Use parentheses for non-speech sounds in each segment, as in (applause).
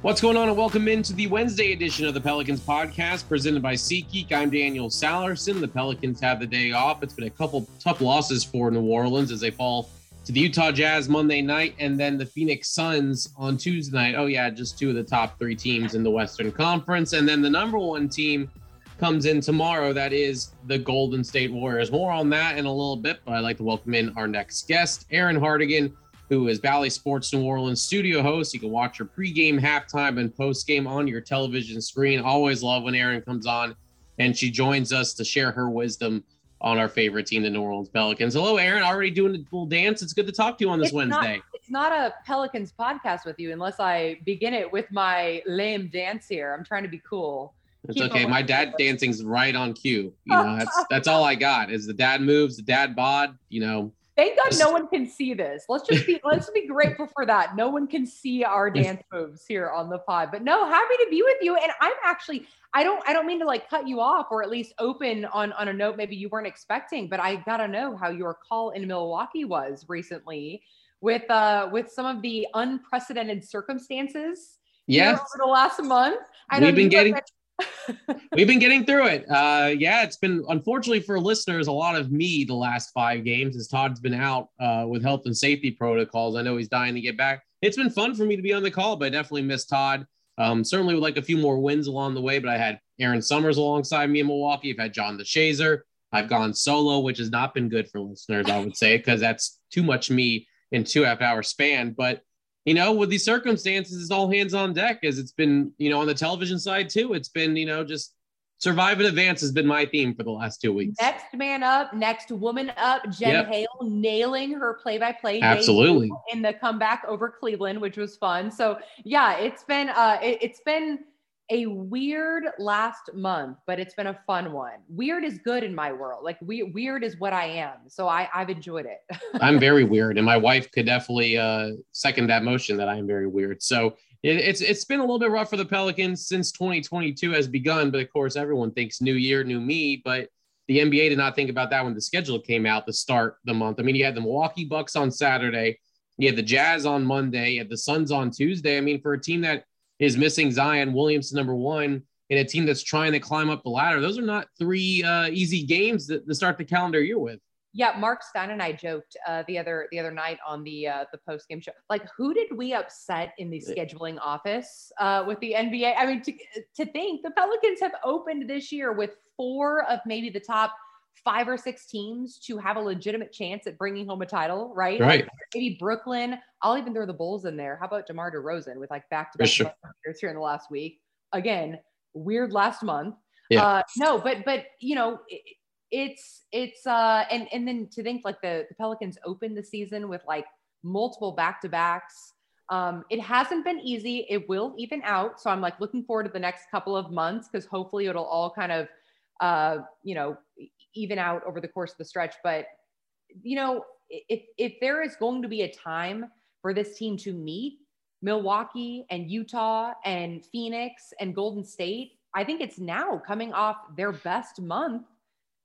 What's going on, and welcome into the Wednesday edition of the Pelicans podcast presented by SeatGeek. I'm Daniel Sallerson. The Pelicans have the day off. It's been a couple tough losses for New Orleans as they fall to the Utah Jazz Monday night and then the Phoenix Suns on Tuesday night. Oh, yeah, just two of the top three teams in the Western Conference. And then the number one team comes in tomorrow. That is the Golden State Warriors. More on that in a little bit, but I'd like to welcome in our next guest, Erin Hartigan who is Bally Sports New Orleans studio host. You can watch her pregame, halftime, and postgame on your television screen. Always love when Erin comes on and she joins us to share her wisdom on our favorite team, the New Orleans Pelicans. Hello, Erin. Already doing a little dance. It's good to talk to you on this it's Wednesday. Not, it's not a Pelicans podcast with you unless I begin it with my lame dance here. I'm trying to be cool. It's Keep okay. My dad dancing's right on cue. You know, that's (laughs) that's all I got. Is the dad moves, the dad bod. You know, Thank God no one can see this. Let's just be let's be grateful for that. No one can see our dance moves here on the pod. But no, happy to be with you. And I'm actually I don't I don't mean to like cut you off or at least open on on a note maybe you weren't expecting, but I got to know how your call in Milwaukee was recently with uh with some of the unprecedented circumstances. Yes. Over the last month. I know We've been getting (laughs) We've been getting through it. Uh, yeah, it's been unfortunately for listeners a lot of me the last five games as Todd's been out uh, with health and safety protocols. I know he's dying to get back. It's been fun for me to be on the call, but I definitely miss Todd. Um, certainly would like a few more wins along the way, but I had Erin Summers alongside me in Milwaukee. I've had John DeShazier. I've gone solo, which has not been good for listeners, I would say, because that's too much me in two half hour span. But you know, with these circumstances, it's all hands on deck as it's been, you know, on the television side too. It's been, you know, just survive in advance has been my theme for the last two weeks. Next man up, next woman up, Jen yep. Hale nailing her play by play. Absolutely. In the comeback over Cleveland, which was fun. So yeah, it's been, uh, it, it's been, a weird last month, but it's been a fun one. Weird is good in my world. Like we, weird is what I am. So I, I've enjoyed it. (laughs) I'm very weird, and my wife could definitely uh, second that motion that I am very weird. So it, it's it's been a little bit rough for the Pelicans since 2022 has begun. But of course, everyone thinks new year, new me. But the NBA did not think about that when the schedule came out to start the month. I mean, you had the Milwaukee Bucks on Saturday, you had the Jazz on Monday, you had the Suns on Tuesday. I mean, for a team that is missing Zion Williamson number one in a team that's trying to climb up the ladder. Those are not three uh, easy games to, to start the calendar year with. Yeah, Mark Stein and I joked uh, the other the other night on the uh, the post game show. Like, who did we upset in the scheduling office uh, with the NBA? I mean, to to think the Pelicans have opened this year with four of maybe the top five or six teams to have a legitimate chance at bringing home a title, right? Right. Like maybe Brooklyn. I'll even throw the Bulls in there. How about DeMar DeRozan with like back to back years here in the last week? Again, weird last month. Yeah. Uh, no, but but you know, it, it's it's uh and and then to think like the, the Pelicans opened the season with like multiple back to backs. Um, it hasn't been easy. It will even out. So I'm like looking forward to the next couple of months because hopefully it'll all kind of uh, you know, even out over the course of the stretch. But, you know, if, if there is going to be a time for this team to meet Milwaukee and Utah and Phoenix and Golden State, I think it's now coming off their best month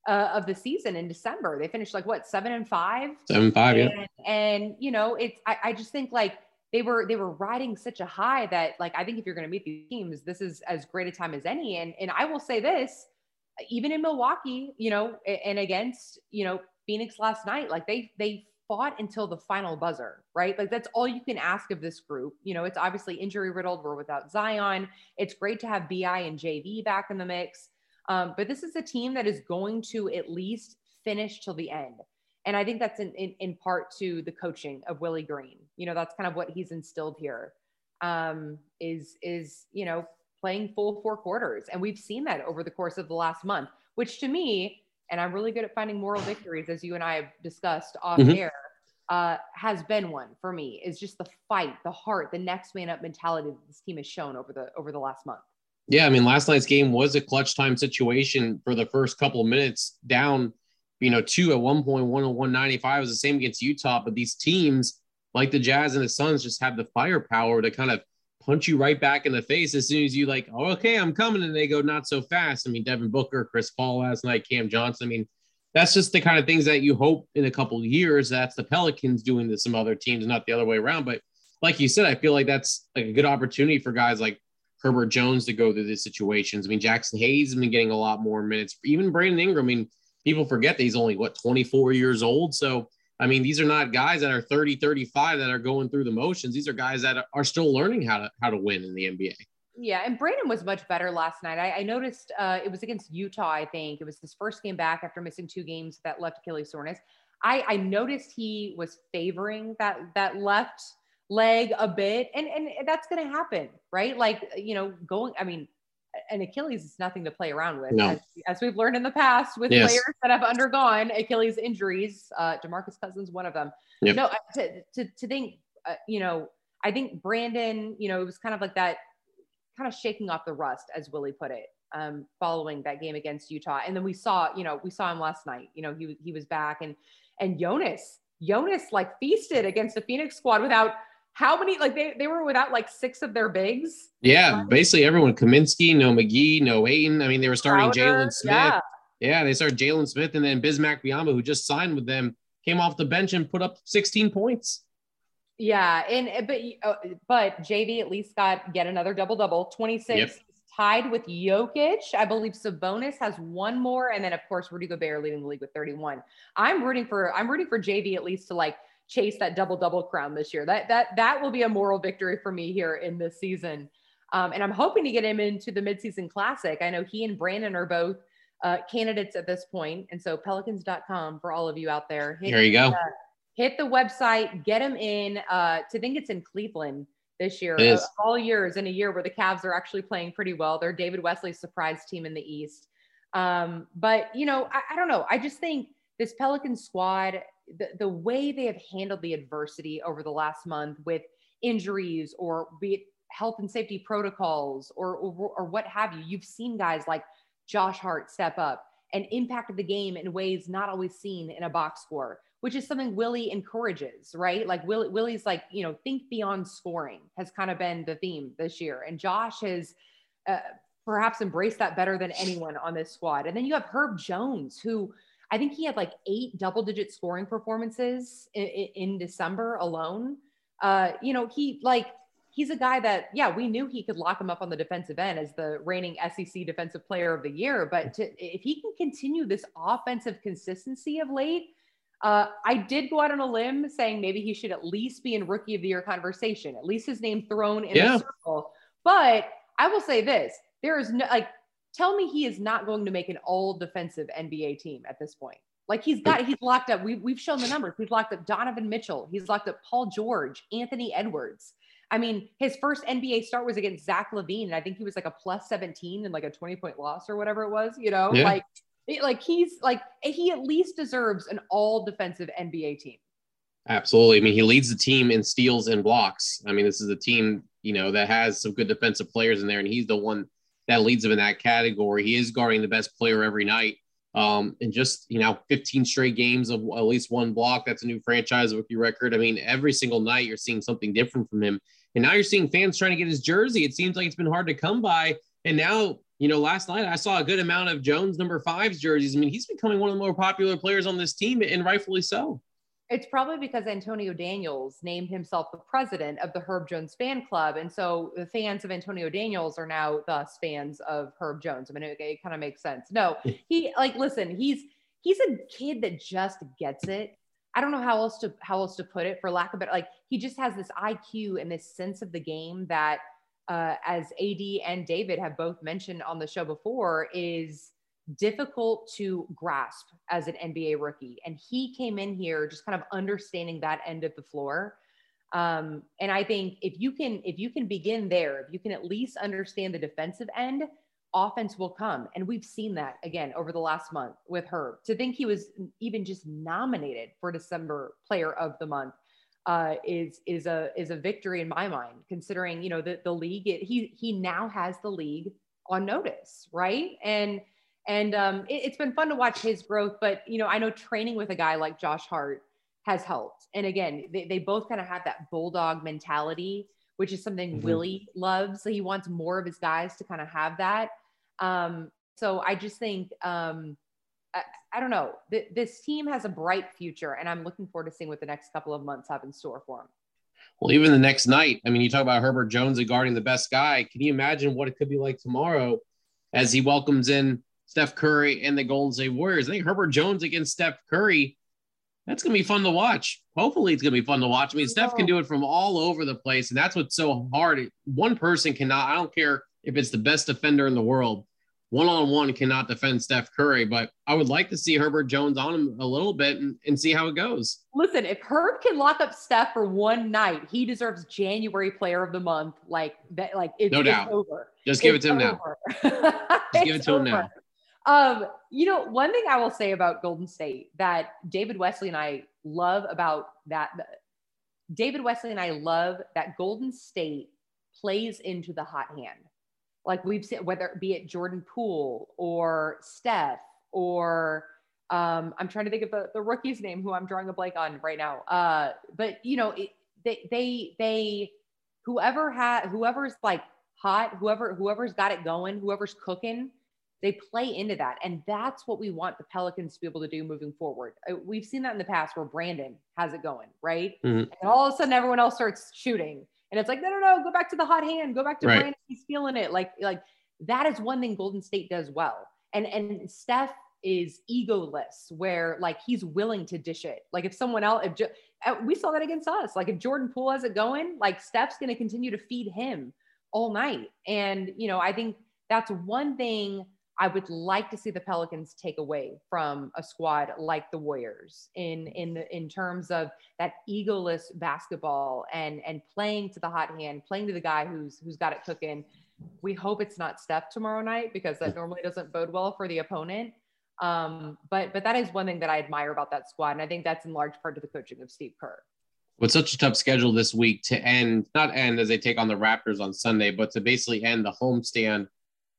uh, of the season in December. They finished like what seven and five. Seven five, and, yeah. And you know, it's I, I just think like they were they were riding such a high that like I think if you're going to meet these teams, this is as great a time as any. And and I will say this, even in Milwaukee, you know, and against, you know, Phoenix last night, like they they fought until the final buzzer, right? Like that's all you can ask of this group. You know, it's obviously injury riddled. We're without Zion. It's great to have BI and JV back in the mix. Um, but this is a team that is going to at least finish till the end. And I think that's in, in, in part to the coaching of Willie Green. You know, that's kind of what he's instilled here. Um, is is you know playing full four quarters. And we've seen that over the course of the last month, which to me, and I'm really good at finding moral victories, as you and I have discussed off mm-hmm. air, uh, has been one for me. Is just the fight, the heart, the next man up mentality that this team has shown over the over the last month. Yeah, I mean, last night's game was a clutch time situation for the first couple of minutes down, you know, two at one point, one at 195 was the same against Utah. But these teams, like the Jazz and the Suns, just have the firepower to kind of punch you right back in the face as soon as you like, oh, okay, I'm coming, and they go not so fast. I mean, Devin Booker, Chris Paul last night, Cam Johnson. I mean, that's just the kind of things that you hope in a couple years. That's the Pelicans doing to some other teams, not the other way around. But like you said, I feel like that's like a good opportunity for guys like Herbert Jones to go through these situations. I mean, Jaxson Hayes has been getting a lot more minutes. Even Brandon Ingram. I mean, people forget that he's only what 24 years old. So I mean, these are not guys that are 30, 35 that are going through the motions. These are guys that are still learning how to how to win in the NBA. Yeah, and Brandon was much better last night. I, I noticed uh, it was against Utah. I think it was his first game back after missing two games that left Achilles soreness. I, I noticed he was favoring that that left leg a bit, and and that's going to happen, right? Like you know, going. I mean, an Achilles is nothing to play around with, no. as, as, we've learned in the past with yes. players that have undergone Achilles injuries. Uh, Demarcus Cousins, one of them. Yep. No, to, to, to think, uh, you know, I think Brandon, you know, it was kind of like that, kind of shaking off the rust, as Willie put it, um, following that game against Utah. And then we saw, you know, we saw him last night. You know, he he was back, and and Jonas, Jonas like feasted against the Phoenix squad without how many like they, they were without like six of their bigs yeah um, basically everyone kaminsky no mcgee no Ayton. i mean they were starting jalen smith yeah. yeah. they started jalen smith and then bismack biyombo who just signed with them came off the bench and put up 16 points yeah and but uh, but jv at least got yet another double double 26 yep. tied with Jokic. I believe Sabonis has one more, and then of course Rudy Gobert leading the league with 31. I'm rooting for I'm rooting for JV at least to like chase that double double crown this year. That that that will be a moral victory for me here in this season. Um, and I'm hoping to get him into the midseason classic. I know he and Brandon are both uh, candidates at this point, and so Pelicans.com for all of you out there. Hit, there you go. Uh, hit the website, get him in. Uh, to think it's in Cleveland this year, uh, all years in a year where the Cavs are actually playing pretty well. They're David Wesley's surprise team in the East. Um, but you know, I, I don't know. I just think this Pelican squad the, the way they have handled the adversity over the last month with injuries or be it health and safety protocols or, or, or what have you, you've seen guys like Josh Hart step up and impacted the game in ways not always seen in a box score, which is something Willie encourages, right? Like Willie, Willie's like, you know, think beyond scoring has kind of been the theme this year. And Josh has uh, perhaps embraced that better than anyone on this squad. And then you have Herb Jones, who I think he had like eight double digit scoring performances in, in December alone. Uh, you know, he like, he's a guy that, yeah, we knew he could lock him up on the defensive end as the reigning SEC defensive player of the year. But to, if he can continue this offensive consistency of late, uh, I did go out on a limb saying maybe he should at least be in rookie of the year conversation, at least his name thrown in yeah. the circle. But I will say this there is no like tell me he is not going to make an all defensive NBA team at this point. Like he's got, he's locked up. We, we've shown the numbers. He's locked up Donovan Mitchell. He's locked up Paul George, Anthony Edwards. I mean, his first NBA start was against Zach LaVine. and I think he was like a plus 17 and like a 20 point loss or whatever it was, you know, yeah. like, like he's like, he at least deserves an all defensive NBA team. Absolutely. I mean, he leads the team in steals and blocks. I mean, this is a team, you know, that has some good defensive players in there, and he's the one that leads him in that category. He is guarding the best player every night. Um, and just, you know, 15 straight games of at least one block. That's a new franchise rookie record. I mean, every single night you're seeing something different from him. And now you're seeing fans trying to get his jersey. It seems like it's been hard to come by. And now, you know, last night I saw a good amount of Jones number five's jerseys. I mean, he's becoming one of the more popular players on this team, and rightfully so. It's probably because Antonio Daniels named himself the president of the Herb Jones fan club. And so the fans of Antonio Daniels are now thus fans of Herb Jones. I mean, it, it kind of makes sense. No, (laughs) he like, listen, he's, he's a kid that just gets it. I don't know how else to, how else to put it for lack of it. Like he just has this IQ and this sense of the game that, uh, as AD and David have both mentioned on the show before is, difficult to grasp as an NBA rookie. And he came in here just kind of understanding that end of the floor. Um, and I think if you can, if you can begin there, if you can at least understand the defensive end, offense will come. And we've seen that again over the last month with Herb. To think he was even just nominated for December Player of the Month uh, is is a is a victory in my mind, considering you know the the league. It, he he now has the league on notice, right? And and um, it, it's been fun to watch his growth. But you know, I know training with a guy like Josh Hart has helped. And again, they, they both kind of have that bulldog mentality, which is something mm-hmm. Willie loves. So he wants more of his guys to kind of have that. Um, so I just think um, I, I, don't know. Th- this team has a bright future, and I'm looking forward to seeing what the next couple of months have in store for them. Well, even the next night, I mean, you talk about Herbert Jones guarding the best guy. Can you imagine what it could be like tomorrow as he welcomes in Steph Curry and the Golden State Warriors? I think Herbert Jones against Steph Curry, that's going to be fun to watch. Hopefully, it's going to be fun to watch. I mean, Steph can do it from all over the place, and that's what's so hard. One person cannot, I don't care if it's the best defender in the world, one on one cannot defend Steph Curry, but I would like to see Herbert Jones on him a little bit and, and see how it goes. Listen, if Herb can lock up Steph for one night, he deserves January player of the month. Like that, like it's, no doubt. It's over. Just give it's it to him over. now. Just give it to over. (laughs) him now. Um, you know, one thing I will say about Golden State that David Wesley and I love about that David Wesley and I love that Golden State plays into the hot hand like we've seen whether it be it Jordan Poole or Steph or um, I'm trying to think of the, the rookie's name who I'm drawing a blank on right now. Uh, but you know, it, they they they whoever had whoever's like hot, whoever whoever's got it going, whoever's cooking, they play into that, and that's what we want the Pelicans to be able to do moving forward. Uh, we've seen that in the past where Brandon has it going, right? Mm-hmm. And all of a sudden, everyone else starts shooting. And it's like, no, no, no, go back to the hot hand, go back to right. Brandon. He's feeling it. Like, like that is one thing Golden State does well. And and Steph is egoless, where like he's willing to dish it. Like if someone else, if uh, we saw that against us, like if Jordan Poole has it going, like Steph's going to continue to feed him all night. And you know, I think that's one thing I would like to see the Pelicans take away from a squad like the Warriors in in the, in terms of that egoless basketball and and playing to the hot hand, playing to the guy who's who's got it cooking. We hope it's not Steph tomorrow night because that normally doesn't bode well for the opponent. Um, but but that is one thing that I admire about that squad, and I think that's in large part to the coaching of Steve Kerr. With such a tough schedule this week to end, not end as they take on the Raptors on Sunday, but to basically end the homestand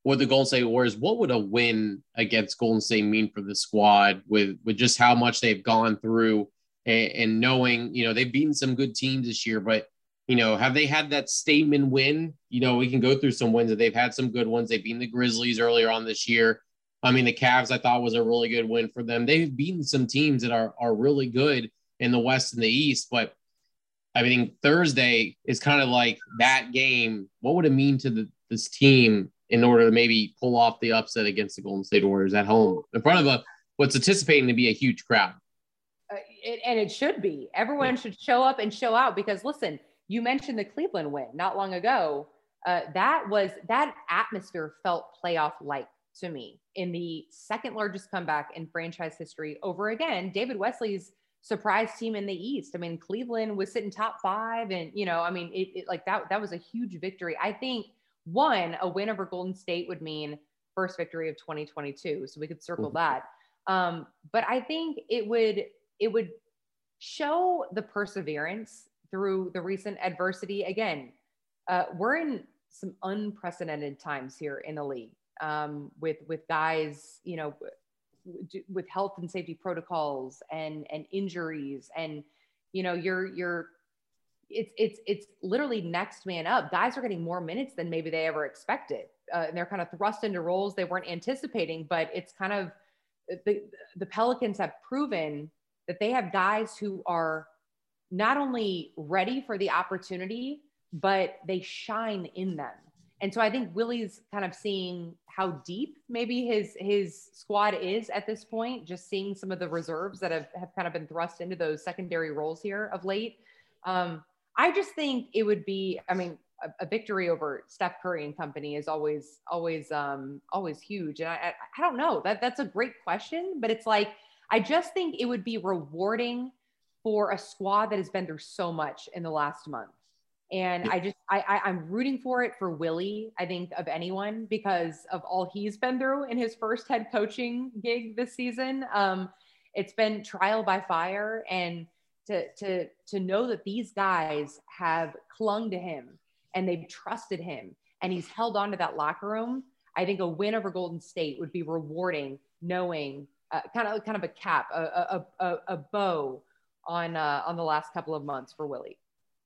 with the Golden State Warriors, what would a win against Golden State mean for the squad with with just how much they've gone through and, and, knowing, you know, they've beaten some good teams this year, but you know, have they had that statement win? You know, we can go through some wins that they've had some good ones. They've beaten the Grizzlies earlier on this year. I mean, the Cavs I thought was a really good win for them. They've beaten some teams that are are really good in the West and the East, but I mean, Thursday is kind of like that game. What would it mean to the, this team in order to maybe pull off the upset against the Golden State Warriors at home in front of a what's anticipating to be a huge crowd. Uh, it, and it should be. Everyone yeah. should show up and show out because listen, you mentioned the Cleveland win not long ago. Uh, that was that atmosphere felt playoff like to me in the second largest comeback in franchise history over again David Wesley's surprise team in the East. I mean, Cleveland was sitting top five, and you know, I mean, it, it like that that was a huge victory. I think one, a win over Golden State would mean first victory of 2022. So we could circle mm-hmm. that. Um, but I think it would it would show the perseverance through the recent adversity. Again, uh, we're in some unprecedented times here in the league um, with with guys, you know, with health and safety protocols and and injuries, and you know, you're you're it's it's it's literally next man up. Guys are getting more minutes than maybe they ever expected, uh, and they're kind of thrust into roles they weren't anticipating. But it's kind of the the Pelicans have proven that they have guys who are not only ready for the opportunity, but they shine in them. And so I think Willie's kind of seeing how deep maybe his his squad is at this point, just seeing some of the reserves that have, have kind of been thrust into those secondary roles here of late. Um, I just think it would be, I mean, a, a, victory over Steph Curry and company is always, always, um, always huge. And I, I, I don't know that that's a great question, but it's like, I just think it would be rewarding for a squad that has been through so much in the last month. And I just, I, I, am rooting for it for Willie, I think, of anyone because of all he's been through in his first head coaching gig this season. Um, it's been trial by fire. And to to to know that these guys have clung to him and they've trusted him and he's held on to that locker room i think a win over golden state would be rewarding knowing uh, kind of kind of a cap a, a, a, a bow on uh, on the last couple of months for willie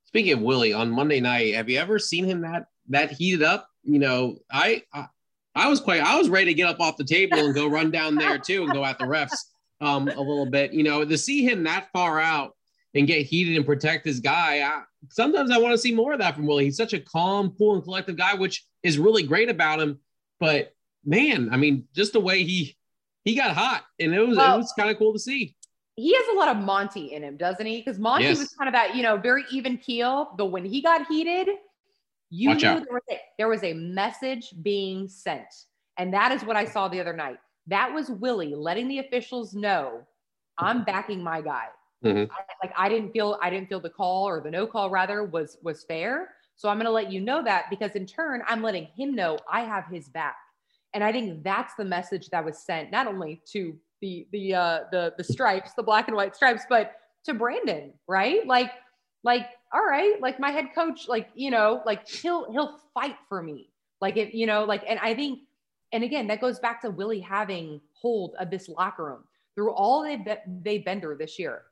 speaking of willie on monday night have you ever seen him that that heated up you know i, I I was quite. I was ready to get up off the table and go run down there too and go at the refs um, a little bit. You know, to see him that far out and get heated and protect his guy. I, sometimes I want to see more of that from Willie. He's such a calm, cool, and collective guy, which is really great about him. But man, I mean, just the way he he got hot, and it was well, it was kind of cool to see. He has a lot of Monty in him, doesn't he? Because Monty yes. was kind of that, you know, very even keel. But when he got heated, you Watch knew there was, a, there was a message being sent, and that is what I saw the other night. That was Willie letting the officials know, I'm backing my guy. Mm-hmm. I, like I didn't feel I didn't feel the call or the no call rather was was fair. So I'm going to let you know that because in turn I'm letting him know I have his back. And I think that's the message that was sent not only to the the uh the the stripes, the black and white stripes, but to Brandon, right? Like like all right, like my head coach like, you know, like he'll he'll fight for me. Like if, you know, like and I think and again, that goes back to Willie having hold of this locker room through all they've been through this year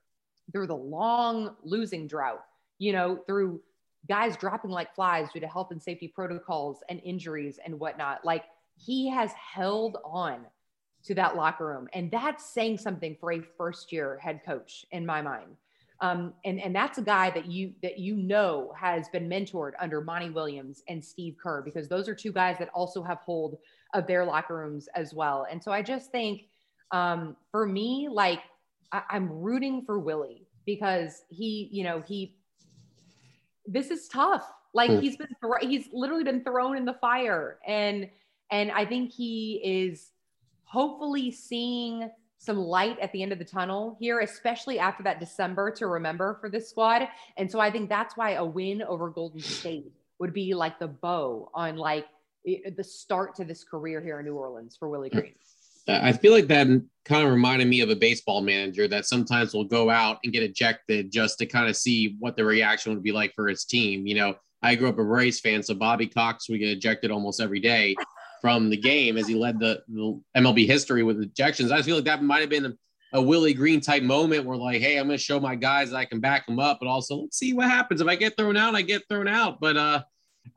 through the long losing drought, you know, through guys dropping like flies due to health and safety protocols and injuries and whatnot. Like he has held on to that locker room. And that's saying something for a first year head coach in my mind. Um, and, and that's a guy that you that you know has been mentored under Monty Williams and Steve Kerr because those are two guys that also have hold of their locker rooms as well. And so I just think um, for me, like I, I'm rooting for Willie because he, you know, he, this is tough. Like mm. he's been, he's literally been thrown in the fire. And, and I think he is hopefully seeing some light at the end of the tunnel here, especially after that December to remember for this squad. And so I think that's why a win over Golden (sighs) State would be like the bow on like the start to this career here in New Orleans for Willie Green. I feel like that kind of reminded me of a baseball manager that sometimes will go out and get ejected just to kind of see what the reaction would be like for his team. You know, I grew up a Braves fan, so Bobby Cox would get ejected almost every day (laughs) from the game as he led the, the MLB history with ejections. I feel like that might have been a, a Willie Green type moment where, like, hey, I'm going to show my guys that I can back them up, but also let's see what happens. If I get thrown out, I get thrown out. But uh,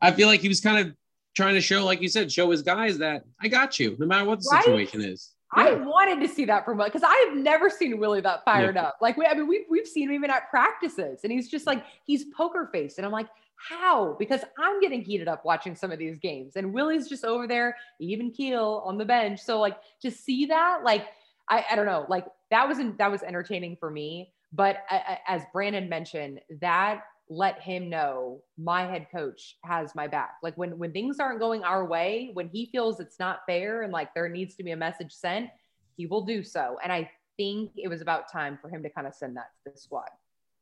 I feel like he was kind of trying to show, like you said, show his guys that I got you, no matter what the right? situation is. Yeah. I wanted to see that from Willie because I have never seen Willie that fired yeah. up. Like we, I mean, we've we've seen him even at practices, and he's just like he's poker faced, and I'm like, how? Because I'm getting heated up watching some of these games, and Willie's just over there, even keel on the bench. So like to see that, like I, I don't know, like that was not that was entertaining for me. But uh, as Brandon mentioned, that let him know my head coach has my back. Like when when things aren't going our way, when he feels it's not fair and like there needs to be a message sent, he will do so. And I think it was about time for him to kind of send that to the squad.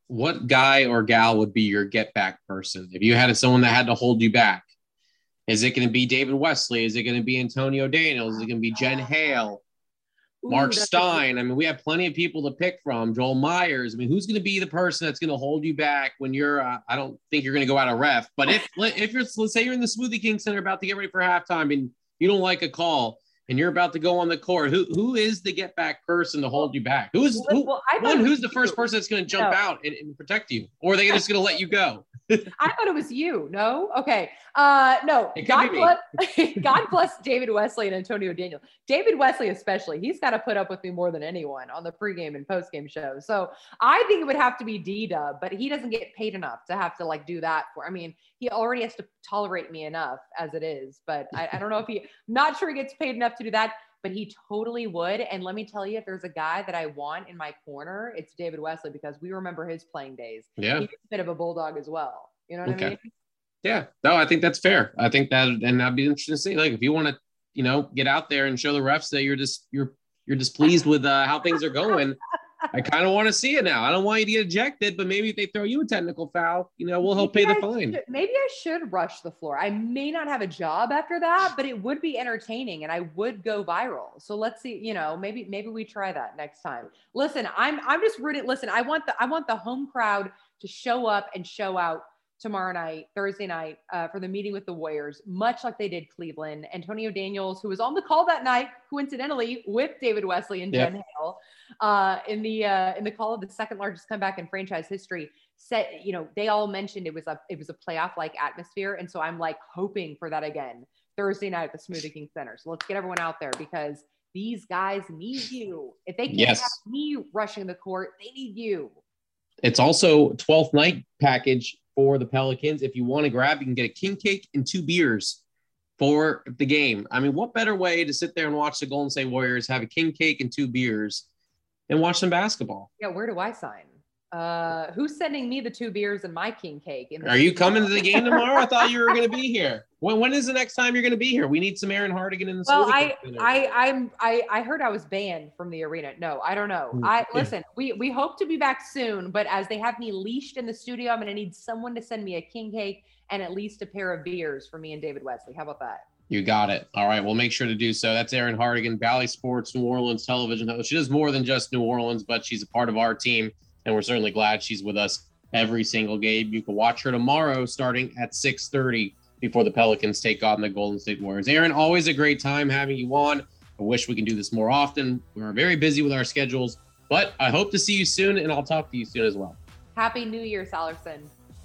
What guy or gal would be your get back person if you had someone that had to hold you back? Is it going to be David Wesley? Is it going to be Antonio Daniels? Is it going to be Jen Hale? Mark Stein. I mean, we have plenty of people to pick from. Joel Meyers. I mean, who's going to be the person that's going to hold you back when you're? Uh, I don't think you're going to go out of ref, but if (laughs) if you're let's say you're in the Smoothie King Center about to get ready for halftime and you don't like a call and you're about to go on the court, who who is the get back person to hold you back? Who's who, well, one? Who's the first person that's going to jump no. out and, and protect you, or are they just going to let you go? (laughs) I thought it was you. No, okay. Uh, no. God bless, (laughs) God bless David Wesley and Antonio Daniel. David Wesley, especially, he's got to put up with me more than anyone on the pregame and postgame shows. So I think it would have to be D Dub, but he doesn't get paid enough to have to like do that for. I mean, he already has to tolerate me enough as it is, but I, I don't know if he. I'm not sure he gets paid enough to do that but he totally would. And let me tell you, if there's a guy that I want in my corner, it's David Wesley because we remember his playing days. Yeah. He's a bit of a bulldog as well. You know what okay. I mean? Yeah. No, I think that's fair. I think that, and that'd be interesting to see. Like, if you want to, you know, get out there and show the refs that you're just, you're, you're displeased with uh, how things are going. I kind of want to see it now. I don't want you to get ejected, but maybe if they throw you a technical foul, you know, we'll help maybe pay the fine. Should, maybe I should rush the floor. I may not have a job after that, but it would be entertaining and I would go viral. So let's see, you know, maybe maybe we try that next time. Listen, I'm I'm just rooting. Listen, I want the I want the home crowd to show up and show out tomorrow night, Thursday night, uh, for the meeting with the Warriors, much like they did Cleveland. Antonio Daniels, who was on the call that night, coincidentally, with David Wesley and Jen Hale, uh, in the uh, in the call of the second largest comeback in franchise history, said, you know, they all mentioned it was a it was a playoff like atmosphere, and so I'm like hoping for that again Thursday night at the Smoothie King Center. So let's get everyone out there because these guys need you. If they can't yes. have me rushing the court, they need you. It's also 12th night package for the Pelicans. If you want to grab, you can get a king cake and two beers for the game. I mean, what better way to sit there and watch the Golden State Warriors have a king cake and two beers and watch some basketball? Yeah, where do I sign? Uh, who's sending me the two beers and my king cake? Are you coming to the game tomorrow? I thought you were going to be (laughs) here. When when is the next time you're going to be here? We need some Erin Hartigan in the. Studio. Well, I I I'm I I heard I was banned from the arena. No, I don't know. Hmm, I listen. We we hope to be back soon, but as they have me leashed in the studio, I'm going to need someone to send me a king cake and at least a pair of beers for me and David Wesley. How about that? You got it. All right. We'll make sure to do so. That's Erin Hartigan, Bally Sports, New Orleans television host. She does more than just New Orleans, but she's a part of our team and we're certainly glad she's with us every single game. You can watch her tomorrow starting at 6:30 before the Pelicans take on the Golden State Warriors. Erin, always a great time having you on. I wish we can do this more often. We're very busy with our schedules, but I hope to see you soon and I'll talk to you soon as well. Happy New Year, Sallerson.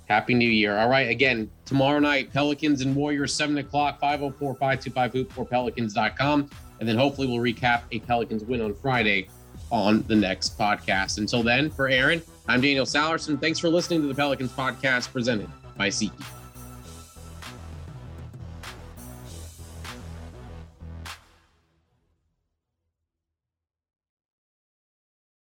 Happy New Year. All right. Again, tomorrow night, Pelicans and Warriors, 7 o'clock, 504 525 hoop for Pelicans.com. And then hopefully we'll recap a Pelicans win on Friday on the next podcast. Until then, for Erin, I'm Daniel Sallerson. Thanks for listening to the Pelicans podcast presented by SeatGeek.